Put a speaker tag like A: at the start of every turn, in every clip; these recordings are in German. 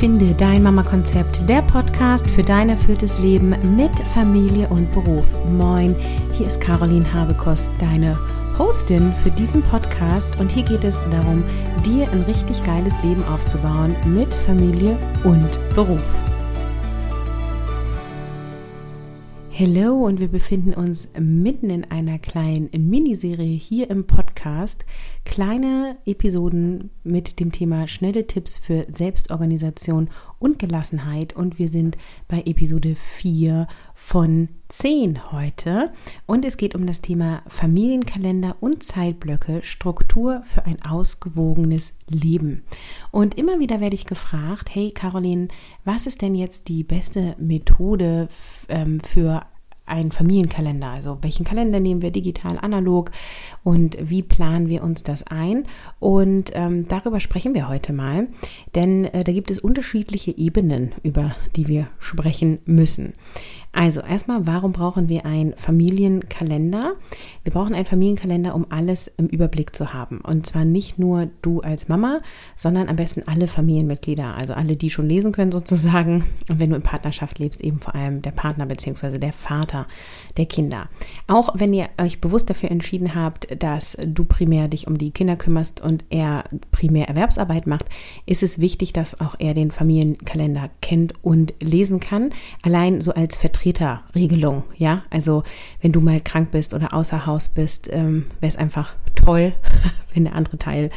A: Finde dein Mama-Konzept, der Podcast für dein erfülltes Leben mit Familie und Beruf. Moin, hier ist Caroline Habekost, deine Hostin für diesen Podcast und hier geht es darum, dir ein richtig geiles Leben aufzubauen mit Familie und Beruf. Hallo und wir befinden uns mitten in einer kleinen Miniserie hier im Podcast. Kleine Episoden mit dem Thema schnelle Tipps für Selbstorganisation und Gelassenheit und wir sind bei Episode 4 von 10 heute und es geht um das Thema Familienkalender und Zeitblöcke, Struktur für ein ausgewogenes Leben. Und immer wieder werde ich gefragt, hey Caroline, was ist denn jetzt die beste Methode ähm, für einen Familienkalender. Also welchen Kalender nehmen wir digital, analog und wie planen wir uns das ein? Und ähm, darüber sprechen wir heute mal, denn äh, da gibt es unterschiedliche Ebenen, über die wir sprechen müssen. Also erstmal, warum brauchen wir einen Familienkalender? Wir brauchen einen Familienkalender, um alles im Überblick zu haben. Und zwar nicht nur du als Mama, sondern am besten alle Familienmitglieder, also alle, die schon lesen können sozusagen. Und wenn du in Partnerschaft lebst, eben vor allem der Partner bzw. der Vater der Kinder. Auch wenn ihr euch bewusst dafür entschieden habt, dass du primär dich um die Kinder kümmerst und er primär Erwerbsarbeit macht, ist es wichtig, dass auch er den Familienkalender kennt und lesen kann. Allein so als Vertreter Vertreterregelung, ja. Also wenn du mal krank bist oder außer Haus bist, ähm, wäre es einfach toll, wenn der andere Teil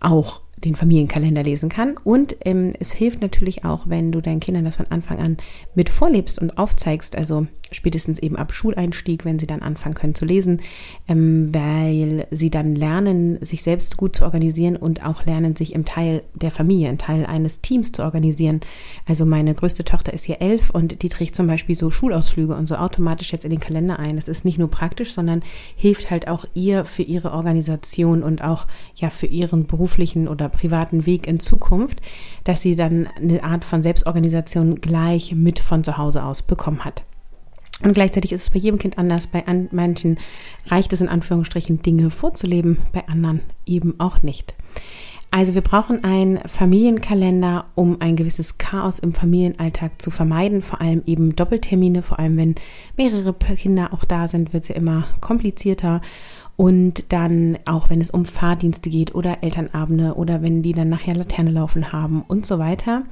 A: auch den Familienkalender lesen kann. Und ähm, es hilft natürlich auch, wenn du deinen Kindern das von Anfang an mit vorlebst und aufzeigst, also spätestens eben ab Schuleinstieg, wenn sie dann anfangen können zu lesen, ähm, weil sie dann lernen, sich selbst gut zu organisieren und auch lernen, sich im Teil der Familie, im Teil eines Teams zu organisieren. Also meine größte Tochter ist hier elf und die trägt zum Beispiel so Schulausflüge und so automatisch jetzt in den Kalender ein. Das ist nicht nur praktisch, sondern hilft halt auch ihr für ihre Organisation und auch ja für ihren beruflichen oder privaten Weg in Zukunft, dass sie dann eine Art von Selbstorganisation gleich mit von zu Hause aus bekommen hat. Und gleichzeitig ist es bei jedem Kind anders. Bei manchen reicht es in Anführungsstrichen, Dinge vorzuleben, bei anderen eben auch nicht. Also wir brauchen einen Familienkalender, um ein gewisses Chaos im Familienalltag zu vermeiden, vor allem eben Doppeltermine, vor allem wenn mehrere Kinder auch da sind, wird es ja immer komplizierter. Und dann auch, wenn es um Fahrdienste geht oder Elternabende oder wenn die dann nachher Laterne laufen haben und so weiter.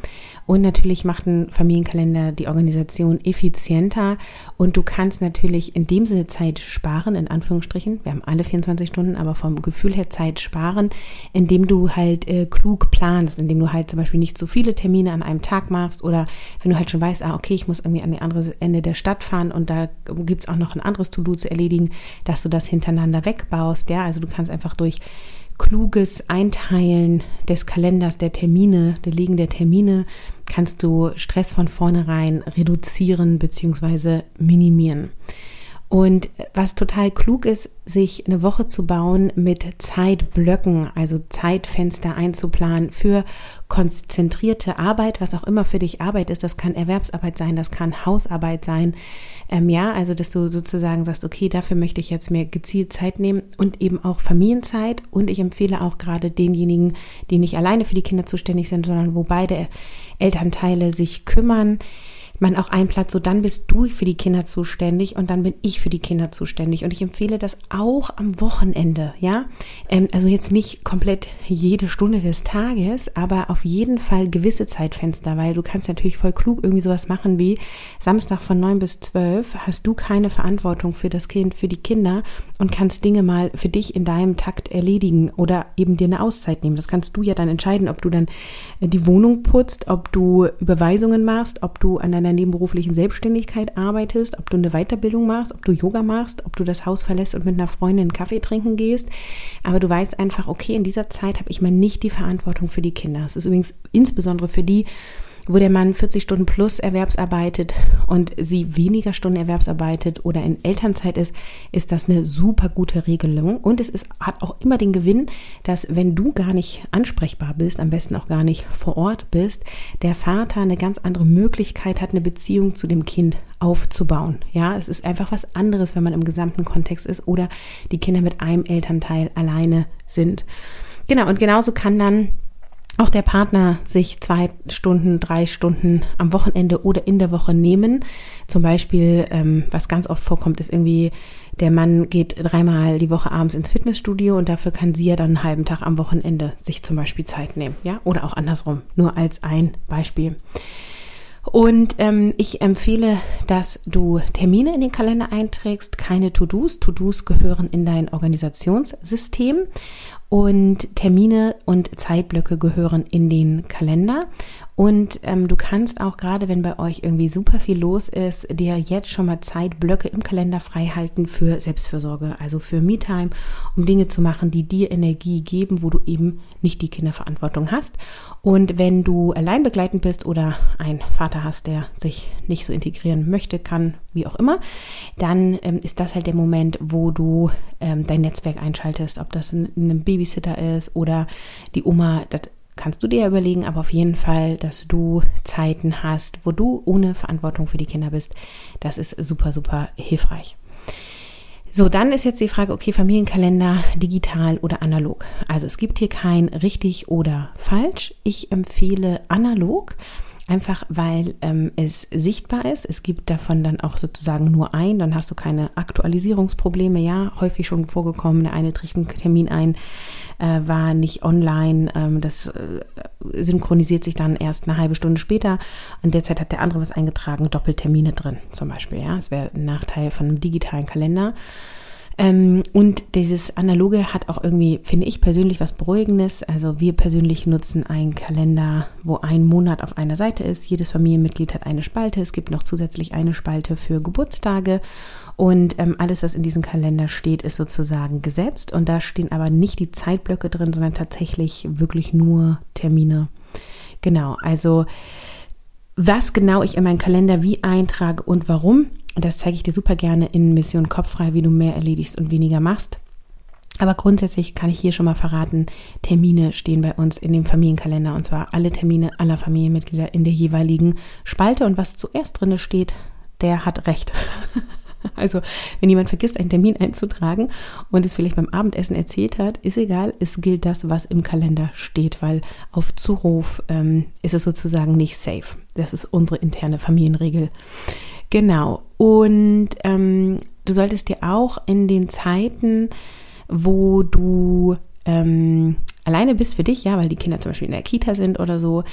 A: Und natürlich macht ein Familienkalender die Organisation effizienter und du kannst natürlich in dem Sinne Zeit sparen, in Anführungsstrichen. Wir haben alle 24 Stunden, aber vom Gefühl her Zeit sparen, indem du halt äh, klug planst, indem du halt zum Beispiel nicht zu viele Termine an einem Tag machst oder wenn du halt schon weißt, ah, okay, ich muss irgendwie an die andere Ende der Stadt fahren und da gibt es auch noch ein anderes To-Do zu erledigen, dass du das hintereinander wegbaust. Ja, also du kannst einfach durch kluges Einteilen des Kalenders, der Termine, der Legen der Termine, kannst du Stress von vornherein reduzieren bzw. minimieren. Und was total klug ist, sich eine Woche zu bauen mit Zeitblöcken, also Zeitfenster einzuplanen für konzentrierte Arbeit, was auch immer für dich Arbeit ist. Das kann Erwerbsarbeit sein, das kann Hausarbeit sein. Ähm, ja, also dass du sozusagen sagst, okay, dafür möchte ich jetzt mir gezielt Zeit nehmen und eben auch Familienzeit. Und ich empfehle auch gerade denjenigen, die nicht alleine für die Kinder zuständig sind, sondern wo beide Elternteile sich kümmern, man auch einplant, so dann bist du für die Kinder zuständig und dann bin ich für die Kinder zuständig. Und ich empfehle das auch am Wochenende, ja. Ähm, also jetzt nicht komplett jede Stunde des Tages, aber auf jeden Fall gewisse Zeitfenster, weil du kannst natürlich voll klug irgendwie sowas machen wie Samstag von neun bis zwölf hast du keine Verantwortung für das Kind, für die Kinder und kannst Dinge mal für dich in deinem Takt erledigen oder eben dir eine Auszeit nehmen. Das kannst du ja dann entscheiden, ob du dann äh, die Wohnung putzt, ob du Überweisungen machst, ob du an deiner deiner nebenberuflichen Selbstständigkeit arbeitest, ob du eine Weiterbildung machst, ob du Yoga machst, ob du das Haus verlässt und mit einer Freundin einen Kaffee trinken gehst. Aber du weißt einfach, okay, in dieser Zeit habe ich mal nicht die Verantwortung für die Kinder. Das ist übrigens insbesondere für die, wo der Mann 40 Stunden plus erwerbsarbeitet und sie weniger Stunden erwerbsarbeitet oder in Elternzeit ist, ist das eine super gute Regelung. Und es ist, hat auch immer den Gewinn, dass wenn du gar nicht ansprechbar bist, am besten auch gar nicht vor Ort bist, der Vater eine ganz andere Möglichkeit hat, eine Beziehung zu dem Kind aufzubauen. Ja, es ist einfach was anderes, wenn man im gesamten Kontext ist oder die Kinder mit einem Elternteil alleine sind. Genau, und genauso kann dann auch der Partner sich zwei Stunden, drei Stunden am Wochenende oder in der Woche nehmen. Zum Beispiel, ähm, was ganz oft vorkommt, ist irgendwie, der Mann geht dreimal die Woche abends ins Fitnessstudio und dafür kann sie ja dann einen halben Tag am Wochenende sich zum Beispiel Zeit nehmen, ja, oder auch andersrum, nur als ein Beispiel. Und ähm, ich empfehle, dass du Termine in den Kalender einträgst, keine To-Dos. To-Dos gehören in dein Organisationssystem und Termine und Zeitblöcke gehören in den Kalender. Und ähm, du kannst auch gerade, wenn bei euch irgendwie super viel los ist, dir jetzt schon mal Zeitblöcke im Kalender frei halten für Selbstfürsorge, also für Me-Time, um Dinge zu machen, die dir Energie geben, wo du eben nicht die Kinderverantwortung hast. Und wenn du allein begleitend bist oder einen Vater hast, der sich nicht so integrieren möchte, kann, wie auch immer, dann ähm, ist das halt der Moment, wo du ähm, dein Netzwerk einschaltest, ob das ein, ein Babysitter ist oder die Oma, das kannst du dir überlegen, aber auf jeden Fall, dass du Zeiten hast, wo du ohne Verantwortung für die Kinder bist. Das ist super, super hilfreich. So, dann ist jetzt die Frage, okay, Familienkalender digital oder analog. Also es gibt hier kein richtig oder falsch. Ich empfehle analog. Einfach weil ähm, es sichtbar ist. Es gibt davon dann auch sozusagen nur ein. Dann hast du keine Aktualisierungsprobleme. Ja, häufig schon vorgekommen. Der eine trägt einen Termin ein, äh, war nicht online. Ähm, das äh, synchronisiert sich dann erst eine halbe Stunde später. Und derzeit hat der andere was eingetragen, Doppeltermine drin zum Beispiel. Ja, das wäre ein Nachteil von einem digitalen Kalender. Ähm, und dieses Analoge hat auch irgendwie, finde ich persönlich, was Beruhigendes. Also wir persönlich nutzen einen Kalender, wo ein Monat auf einer Seite ist. Jedes Familienmitglied hat eine Spalte. Es gibt noch zusätzlich eine Spalte für Geburtstage. Und ähm, alles, was in diesem Kalender steht, ist sozusagen gesetzt. Und da stehen aber nicht die Zeitblöcke drin, sondern tatsächlich wirklich nur Termine. Genau, also was genau ich in meinen Kalender wie eintrage und warum, und das zeige ich dir super gerne in Mission Kopffrei, wie du mehr erledigst und weniger machst. Aber grundsätzlich kann ich hier schon mal verraten, Termine stehen bei uns in dem Familienkalender und zwar alle Termine aller Familienmitglieder in der jeweiligen Spalte und was zuerst drinne steht, der hat recht. Also, wenn jemand vergisst, einen Termin einzutragen und es vielleicht beim Abendessen erzählt hat, ist egal, es gilt das, was im Kalender steht, weil auf Zuruf ähm, ist es sozusagen nicht safe. Das ist unsere interne Familienregel. Genau. Und ähm, du solltest dir auch in den Zeiten, wo du ähm, alleine bist für dich, ja, weil die Kinder zum Beispiel in der Kita sind oder so,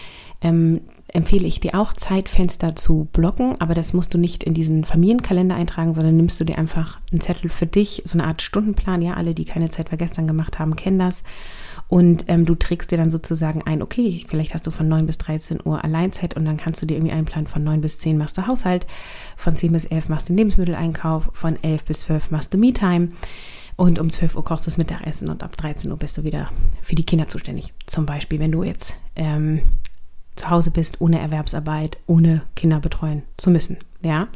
A: ähm, empfehle ich dir auch Zeitfenster zu blocken, aber das musst du nicht in diesen Familienkalender eintragen, sondern nimmst du dir einfach einen Zettel für dich, so eine Art Stundenplan. Ja, alle, die keine Zeit für gestern gemacht haben, kennen das. Und ähm, du trägst dir dann sozusagen ein, okay, vielleicht hast du von 9 bis 13 Uhr Alleinzeit und dann kannst du dir irgendwie einplanen, von 9 bis 10 machst du Haushalt, von 10 bis 11 machst du Lebensmitteleinkauf, von 11 bis 12 machst du Me-Time. Und um 12 Uhr kochst du das Mittagessen und ab 13 Uhr bist du wieder für die Kinder zuständig. Zum Beispiel, wenn du jetzt ähm, zu Hause bist, ohne Erwerbsarbeit, ohne Kinder betreuen zu müssen. Ja.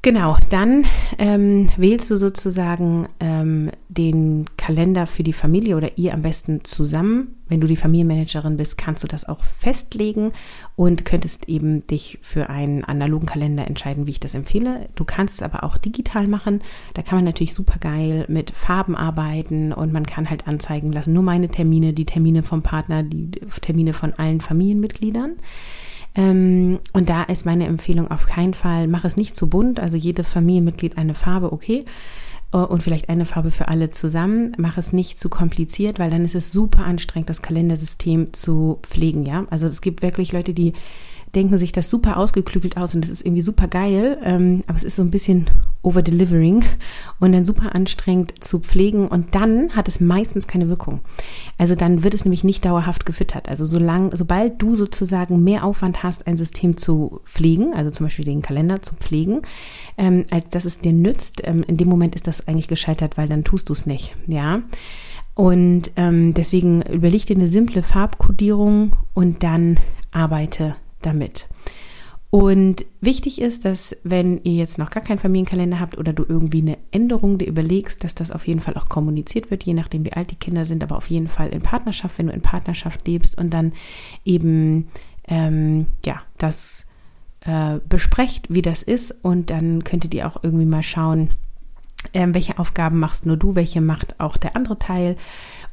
A: Genau, dann ähm, wählst du sozusagen ähm, den Kalender für die Familie oder ihr am besten zusammen. Wenn du die Familienmanagerin bist, kannst du das auch festlegen und könntest eben dich für einen analogen Kalender entscheiden, wie ich das empfehle. Du kannst es aber auch digital machen. Da kann man natürlich super geil mit Farben arbeiten und man kann halt anzeigen lassen, nur meine Termine, die Termine vom Partner, die Termine von allen Familienmitgliedern. Ähm, und da ist meine Empfehlung auf keinen Fall, mach es nicht zu bunt, also jede Familienmitglied eine Farbe, okay. Äh, und vielleicht eine Farbe für alle zusammen. Mach es nicht zu kompliziert, weil dann ist es super anstrengend, das Kalendersystem zu pflegen, ja. Also es gibt wirklich Leute, die denken sich das super ausgeklügelt aus und das ist irgendwie super geil, ähm, aber es ist so ein bisschen overdelivering und dann super anstrengend zu pflegen und dann hat es meistens keine Wirkung. Also dann wird es nämlich nicht dauerhaft gefüttert. Also solange, sobald du sozusagen mehr Aufwand hast, ein System zu pflegen, also zum Beispiel den Kalender zu pflegen, ähm, als dass es dir nützt, ähm, in dem Moment ist das eigentlich gescheitert, weil dann tust du es nicht, ja. Und ähm, deswegen überleg dir eine simple Farbkodierung und dann arbeite damit. Und wichtig ist, dass wenn ihr jetzt noch gar keinen Familienkalender habt oder du irgendwie eine Änderung dir überlegst, dass das auf jeden Fall auch kommuniziert wird, je nachdem wie alt die Kinder sind, aber auf jeden Fall in Partnerschaft, wenn du in Partnerschaft lebst und dann eben ähm, ja das äh, besprecht, wie das ist und dann könntet ihr auch irgendwie mal schauen, ähm, welche Aufgaben machst nur du, welche macht auch der andere Teil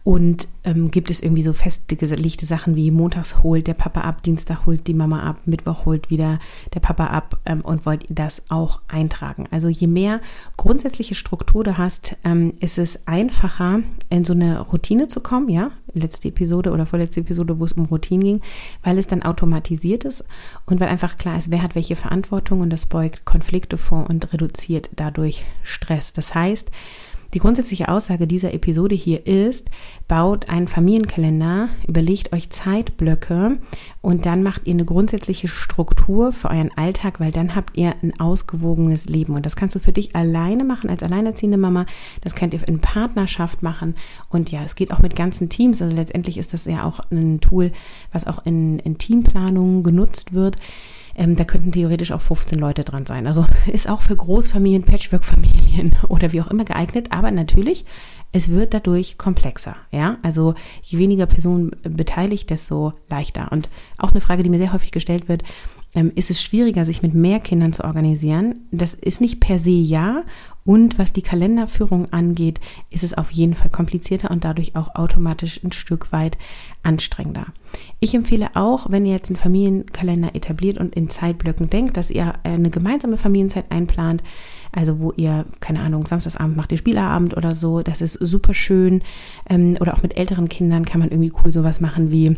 A: Und ähm, gibt es irgendwie so festgelegte Sachen wie montags holt der Papa ab, Dienstag holt die Mama ab, Mittwoch holt wieder der Papa ab ähm, und wollt ihr das auch eintragen. Also je mehr grundsätzliche Struktur du hast, ähm, ist es einfacher, in so eine Routine zu kommen, ja, letzte Episode oder vorletzte Episode, wo es um Routine ging, weil es dann automatisiert ist und weil einfach klar ist, wer hat welche Verantwortung und das beugt Konflikte vor und reduziert dadurch Stress. Das heißt, die grundsätzliche Aussage dieser Episode hier ist, baut einen Familienkalender, überlegt euch Zeitblöcke und dann macht ihr eine grundsätzliche Struktur für euren Alltag, weil dann habt ihr ein ausgewogenes Leben. Und das kannst du für dich alleine machen als alleinerziehende Mama. Das könnt ihr in Partnerschaft machen. Und ja, es geht auch mit ganzen Teams. Also letztendlich ist das ja auch ein Tool, was auch in, in Teamplanungen genutzt wird. Ähm, da könnten theoretisch auch 15 Leute dran sein. Also ist auch für Großfamilien, Patchwork-Familien oder wie auch immer geeignet. Aber natürlich, es wird dadurch komplexer. Ja, also je weniger Personen beteiligt, desto leichter. Und auch eine Frage, die mir sehr häufig gestellt wird, ähm, ist es schwieriger, sich mit mehr Kindern zu organisieren. Das ist nicht per se ja. Und was die Kalenderführung angeht, ist es auf jeden Fall komplizierter und dadurch auch automatisch ein Stück weit anstrengender. Ich empfehle auch, wenn ihr jetzt einen Familienkalender etabliert und in Zeitblöcken denkt, dass ihr eine gemeinsame Familienzeit einplant, also wo ihr, keine Ahnung, Samstagsabend macht ihr Spieleabend oder so, das ist super schön. Ähm, oder auch mit älteren Kindern kann man irgendwie cool sowas machen wie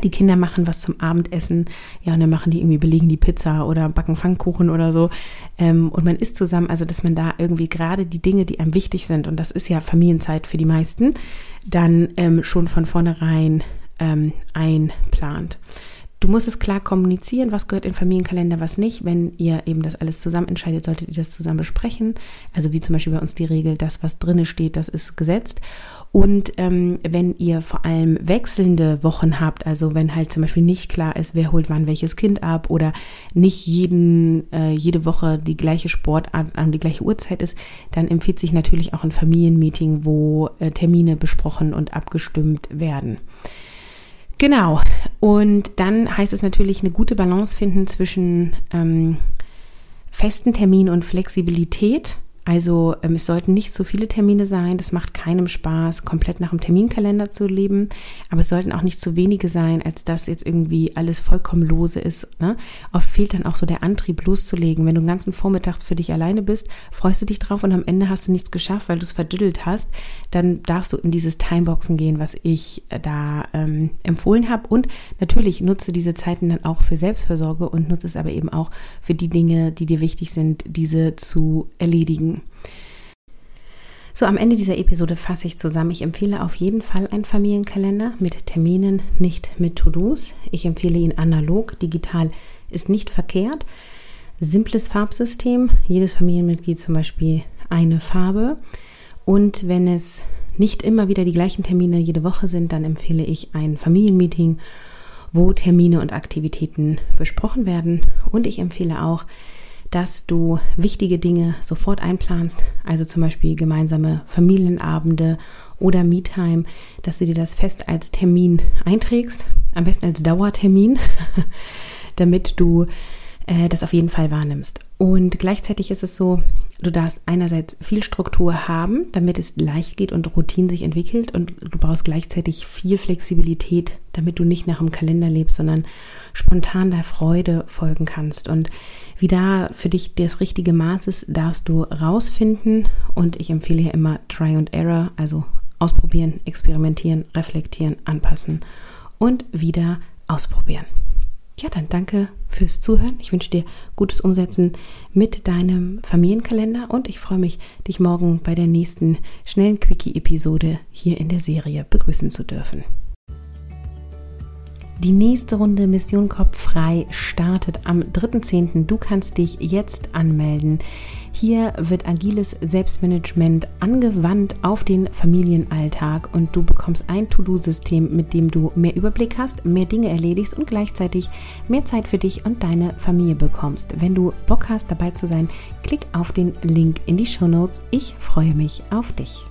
A: die Kinder machen was zum Abendessen, ja, und dann machen die irgendwie, belegen die Pizza oder backen Pfannkuchen oder so. Ähm, und man isst zusammen, also dass man da irgendwie gerade die Dinge, die einem wichtig sind, und das ist ja Familienzeit für die meisten, dann ähm, schon von vornherein ähm, einplant. Du musst es klar kommunizieren, was gehört in Familienkalender, was nicht. Wenn ihr eben das alles zusammen entscheidet, solltet ihr das zusammen besprechen. Also wie zum Beispiel bei uns die Regel, das, was drinne steht, das ist gesetzt. Und ähm, wenn ihr vor allem wechselnde Wochen habt, also wenn halt zum Beispiel nicht klar ist, wer holt wann welches Kind ab oder nicht jeden, äh, jede Woche die gleiche Sportart an die gleiche Uhrzeit ist, dann empfiehlt sich natürlich auch ein Familienmeeting, wo äh, Termine besprochen und abgestimmt werden. Genau. Und dann heißt es natürlich eine gute Balance finden zwischen ähm, festen Termin und Flexibilität. Also ähm, es sollten nicht zu viele Termine sein, das macht keinem Spaß, komplett nach dem Terminkalender zu leben, aber es sollten auch nicht zu wenige sein, als dass jetzt irgendwie alles vollkommen lose ist. Ne? Oft fehlt dann auch so der Antrieb loszulegen. Wenn du den ganzen Vormittag für dich alleine bist, freust du dich drauf und am Ende hast du nichts geschafft, weil du es verdüdelt hast, dann darfst du in dieses Timeboxen gehen, was ich äh, da ähm, empfohlen habe. Und natürlich nutze diese Zeiten dann auch für Selbstversorge und nutze es aber eben auch für die Dinge, die dir wichtig sind, diese zu erledigen. So, am Ende dieser Episode fasse ich zusammen. Ich empfehle auf jeden Fall einen Familienkalender mit Terminen, nicht mit To-Dos. Ich empfehle ihn analog. Digital ist nicht verkehrt. Simples Farbsystem. Jedes Familienmitglied zum Beispiel eine Farbe. Und wenn es nicht immer wieder die gleichen Termine jede Woche sind, dann empfehle ich ein Familienmeeting, wo Termine und Aktivitäten besprochen werden. Und ich empfehle auch dass du wichtige Dinge sofort einplanst, also zum Beispiel gemeinsame Familienabende oder Me-Time, dass du dir das fest als Termin einträgst, am besten als Dauertermin, damit du äh, das auf jeden Fall wahrnimmst. Und gleichzeitig ist es so, du darfst einerseits viel Struktur haben, damit es leicht geht und Routine sich entwickelt und du brauchst gleichzeitig viel Flexibilität, damit du nicht nach dem Kalender lebst, sondern spontan der Freude folgen kannst. Und wie da für dich das richtige Maß ist, darfst du rausfinden und ich empfehle hier immer Try and Error, also ausprobieren, experimentieren, reflektieren, anpassen und wieder ausprobieren. Ja, dann danke fürs Zuhören. Ich wünsche dir gutes Umsetzen mit deinem Familienkalender und ich freue mich, dich morgen bei der nächsten schnellen Quickie-Episode hier in der Serie begrüßen zu dürfen. Die nächste Runde Mission Kopf frei startet am 3.10. Du kannst dich jetzt anmelden. Hier wird agiles Selbstmanagement angewandt auf den Familienalltag und du bekommst ein To-Do-System, mit dem du mehr Überblick hast, mehr Dinge erledigst und gleichzeitig mehr Zeit für dich und deine Familie bekommst. Wenn du Bock hast, dabei zu sein, klick auf den Link in die Show Notes. Ich freue mich auf dich.